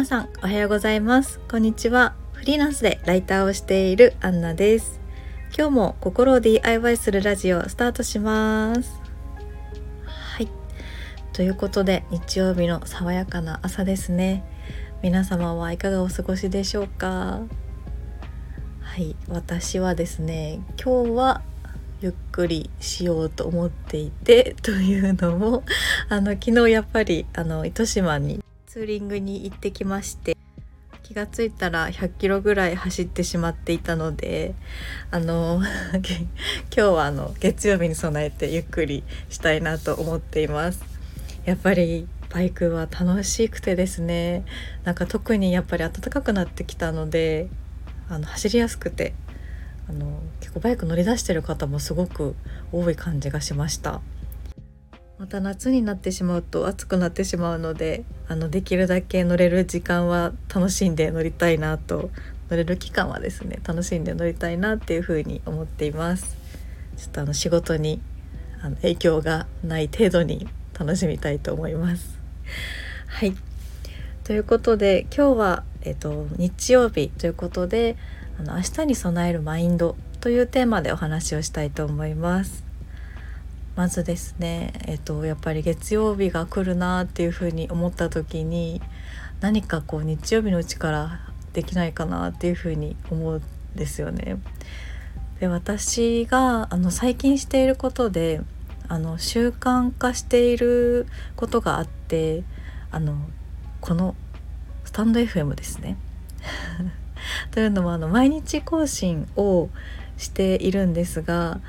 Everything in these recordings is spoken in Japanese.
皆さんおはようございます。こんにちは。フリーランスでライターをしているアンナです。今日も心を DIY するラジオスタートします。はい。ということで日曜日の爽やかな朝ですね。皆様はいかがお過ごしでしょうか？はい。私はですね今日はゆっくりしようと思っていてというのもあの昨日やっぱりあの糸島にツーリングに行ってきまして気がついたら100キロぐらい走ってしまっていたのであの 今日はあの月曜日に備えてゆっくりしたいなと思っています。やっぱりバイクは楽しくてですねなんか特にやっぱり暖かくなってきたのであの走りやすくてあの結構バイク乗り出してる方もすごく多い感じがしました。また夏になってしまうと暑くなってしまうのであのできるだけ乗れる時間は楽しんで乗りたいなと。乗れる期間はですね楽しんで乗りたいなっていうふうに思っています。ちょっとあの仕事にあの影響がない程度に楽しみたいと思います。はい。ということで今日は、えっと、日曜日ということであの明日に備えるマインドというテーマでお話をしたいと思います。まずですねえっとやっぱり月曜日が来るなっていうふうに思った時に何かこう日曜日のうちからできないかなっていうふうに思うんですよね。で私があの最近していることであの習慣化していることがあってあのこのスタンド FM ですね というのもあの毎日更新をしているんですが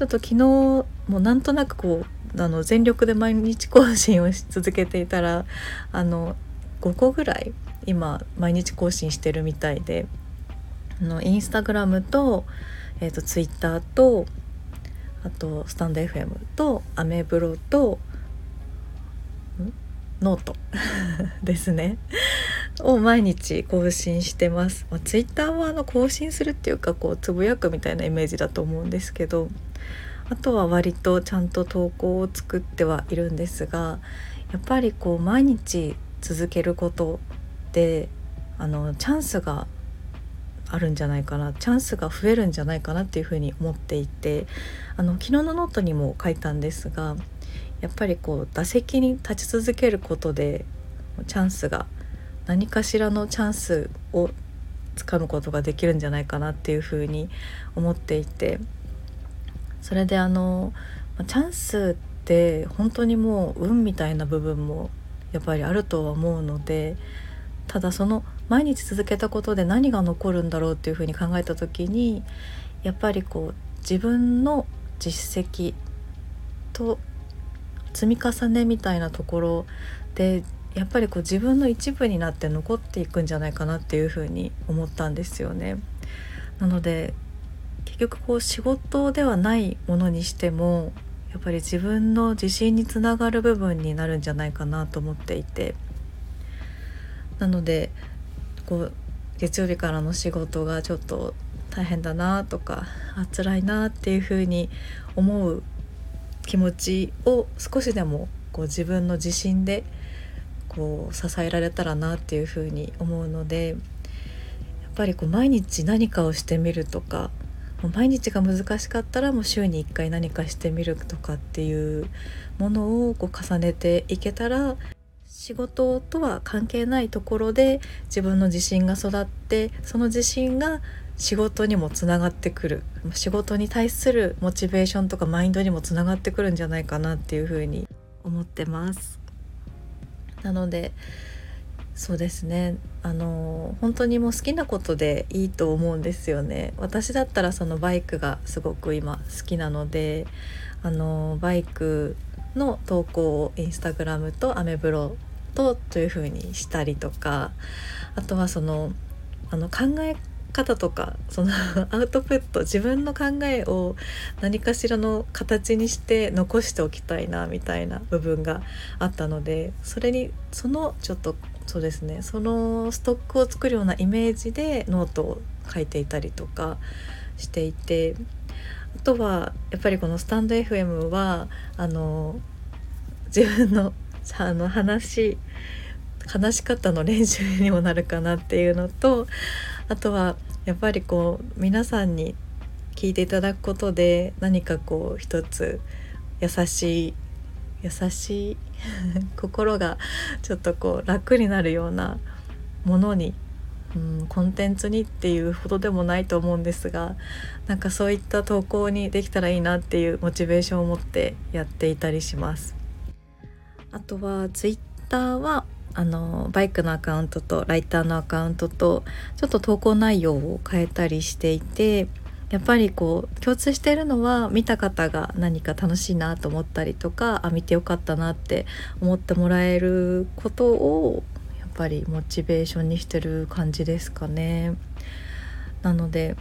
ちょっと昨日もなんとなくこうあの全力で毎日更新をし続けていたらあの5個ぐらい今毎日更新してるみたいであのインスタグラムと,、えーと、ツイッターとあとスタンド FM とアメブロとノート ですね。を毎日更新してます、まあ、ツイッターはあの更新するっていうかこうつぶやくみたいなイメージだと思うんですけどあとは割とちゃんと投稿を作ってはいるんですがやっぱりこう毎日続けることであのチャンスがあるんじゃないかなチャンスが増えるんじゃないかなっていうふうに思っていてあの昨日のノートにも書いたんですがやっぱりこう打席に立ち続けることでチャンスが何かしらのチャンスをつかむことができるんじゃないかなっていうふうに思っていてそれであのチャンスって本当にもう運みたいな部分もやっぱりあるとは思うのでただその毎日続けたことで何が残るんだろうっていうふうに考えた時にやっぱりこう自分の実績と積み重ねみたいなところでやっぱりこう自分の一部になって残っていくんじゃないかなっていうふうに思ったんですよね。なので結局こう仕事ではないものにしてもやっぱり自分の自信につながる部分になるんじゃないかなと思っていてなのでこう月曜日からの仕事がちょっと大変だなとかあ辛いなっていうふうに思う気持ちを少しでもこう自分の自信でこう支えられたらなっていうふうに思うのでやっぱりこう毎日何かをしてみるとか毎日が難しかったらもう週に1回何かしてみるとかっていうものをこう重ねていけたら仕事とは関係ないところで自分の自信が育ってその自信が仕事にもつながってくる仕事に対するモチベーションとかマインドにもつながってくるんじゃないかなっていうふうに思ってます。なのでそうですね。あの本当にもう好きなことでいいと思うんですよね。私だったらそのバイクがすごく今好きなのであのバイクの投稿をインスタグラムとアメブロとという風にしたりとかあとはそのあの考え方とかその アウトプット自分の考えを何かしらの形にして残しておきたいなみたいな部分があったのでそれにそのちょっとそうですねそのストックを作るようなイメージでノートを書いていたりとかしていてあとはやっぱりこのスタンド FM はあの自分のあの話話し方の練習にもなるかなっていうのとあとはやっぱりこう皆さんに聞いていただくことで何かこう一つ優しい優しい 心がちょっとこう楽になるようなものに、うん、コンテンツにっていうほどでもないと思うんですがなんかそういった投稿にできたらいいなっていうモチベーションを持ってやっていたりします。あとはツイッターはあのバイクのアカウントとライターのアカウントとちょっと投稿内容を変えたりしていてやっぱりこう共通してるのは見た方が何か楽しいなと思ったりとかあ見てよかったなって思ってもらえることをやっぱりモチベーションにしてる感じですかね。なので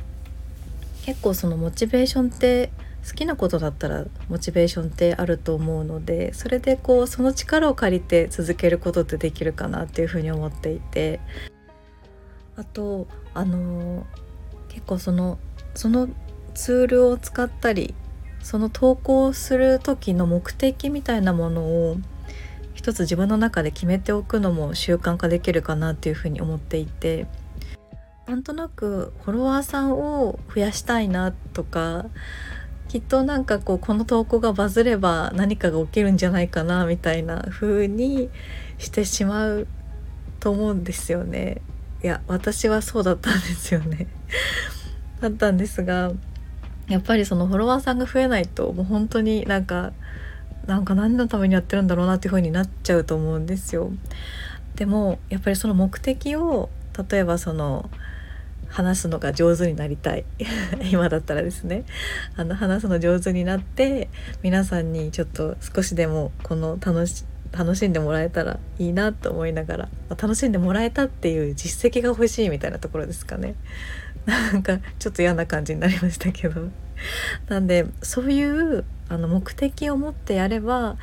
結構そのモチベーションって好きなことだったらモチベーションってあると思うのでそれでこうその力を借りて続けることってできるかなっていうふうに思っていて。あとあの結構そのそのツールを使ったりその投稿する時の目的みたいなものを一つ自分の中で決めておくのも習慣化できるかなっていうふうに思っていて。なんとなくフォロワーさんを増やしたいなとかきっとなんかこうこの投稿がバズれば何かが起きるんじゃないかなみたいな風にしてしまうと思うんですよね。いや私はそうだったんですよね だったんですがやっぱりそのフォロワーさんが増えないともう本当になんかなんか何のためにやってるんだろうなっていう風になっちゃうと思うんですよ。でもやっぱりその目的を例えばその話すのが上手になりたい。今だったらですね。あの話すの上手になって皆さんにちょっと少しでもこの楽し楽しんでもらえたらいいなと思いながら、ま、楽しんでもらえたっていう実績が欲しいみたいなところですかね。なんかちょっと嫌な感じになりましたけど。なんでそういうあの目的を持ってやれば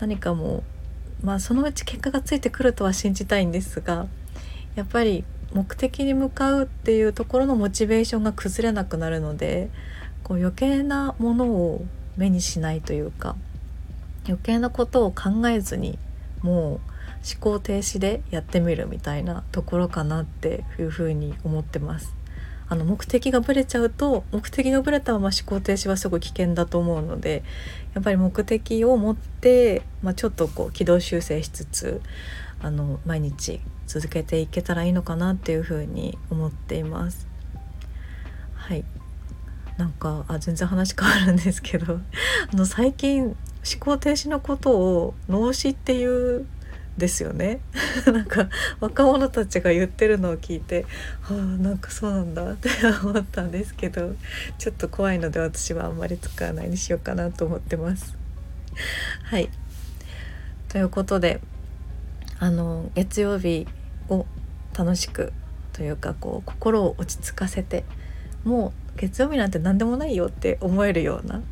何かもうまあそのうち結果がついてくるとは信じたいんですがやっぱり目的に向かうっていうところのモチベーションが崩れなくなるのでこう余計なものを目にしないというか余計なことを考えずにもう思考停止でやってみるみたいなところかなっていうふうに思ってます。あの目的がぶれちゃうと目的がぶれたまま思考停止はすごい危険だと思うのでやっぱり目的を持って、まあ、ちょっとこう軌道修正しつつあの毎日続けていけたらいいのかなっていうふうに思っています。はいなんかあ全然話変わるんですけどあの最近思考停止のことを脳死っていうですよね。なんか若者たちが言ってるのを聞いてはあなんかそうなんだ。って思ったんですけどちょっと怖いので私はあんまり使わないにしようかなと思ってます。はい。ということであの月曜日を楽しくというかこう心を落ち着かせてもう月曜日なんて何でもないよって思えるような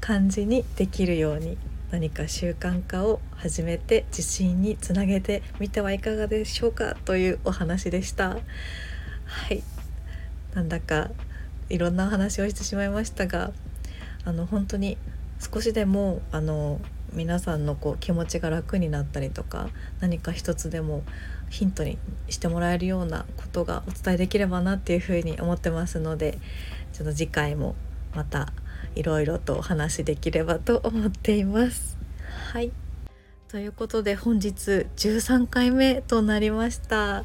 感じにできるように何か習慣化を始めて自信につなげてみてはいかがでしょうかというお話でした。はい。なんだかいろんなお話をしてしまいましたがあの本当に少しでもあの皆さんのこう気持ちが楽になったりとか何か一つでもヒントにしてもらえるようなことがお伝えできればなっていうふうに思ってますのでちょっと次回もまたいろいろとお話しできればと思っています。はい。ということで本日13回目となりました。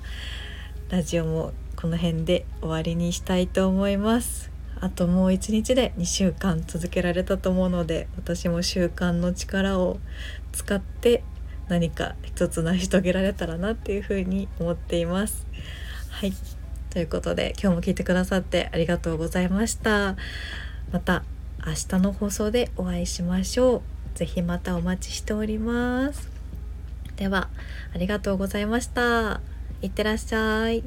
ラジオもこの辺で終わりにしたいと思います。あともう一日で2週間続けられたと思うので私も習慣の力を使って何か一つ成し遂げられたらなっていうふうに思っています。はい。ということで今日も聞いてくださってありがとうございました。また明日の放送でお会いしましょう。ぜひまたお待ちしております。ではありがとうございました。いってらっしゃい。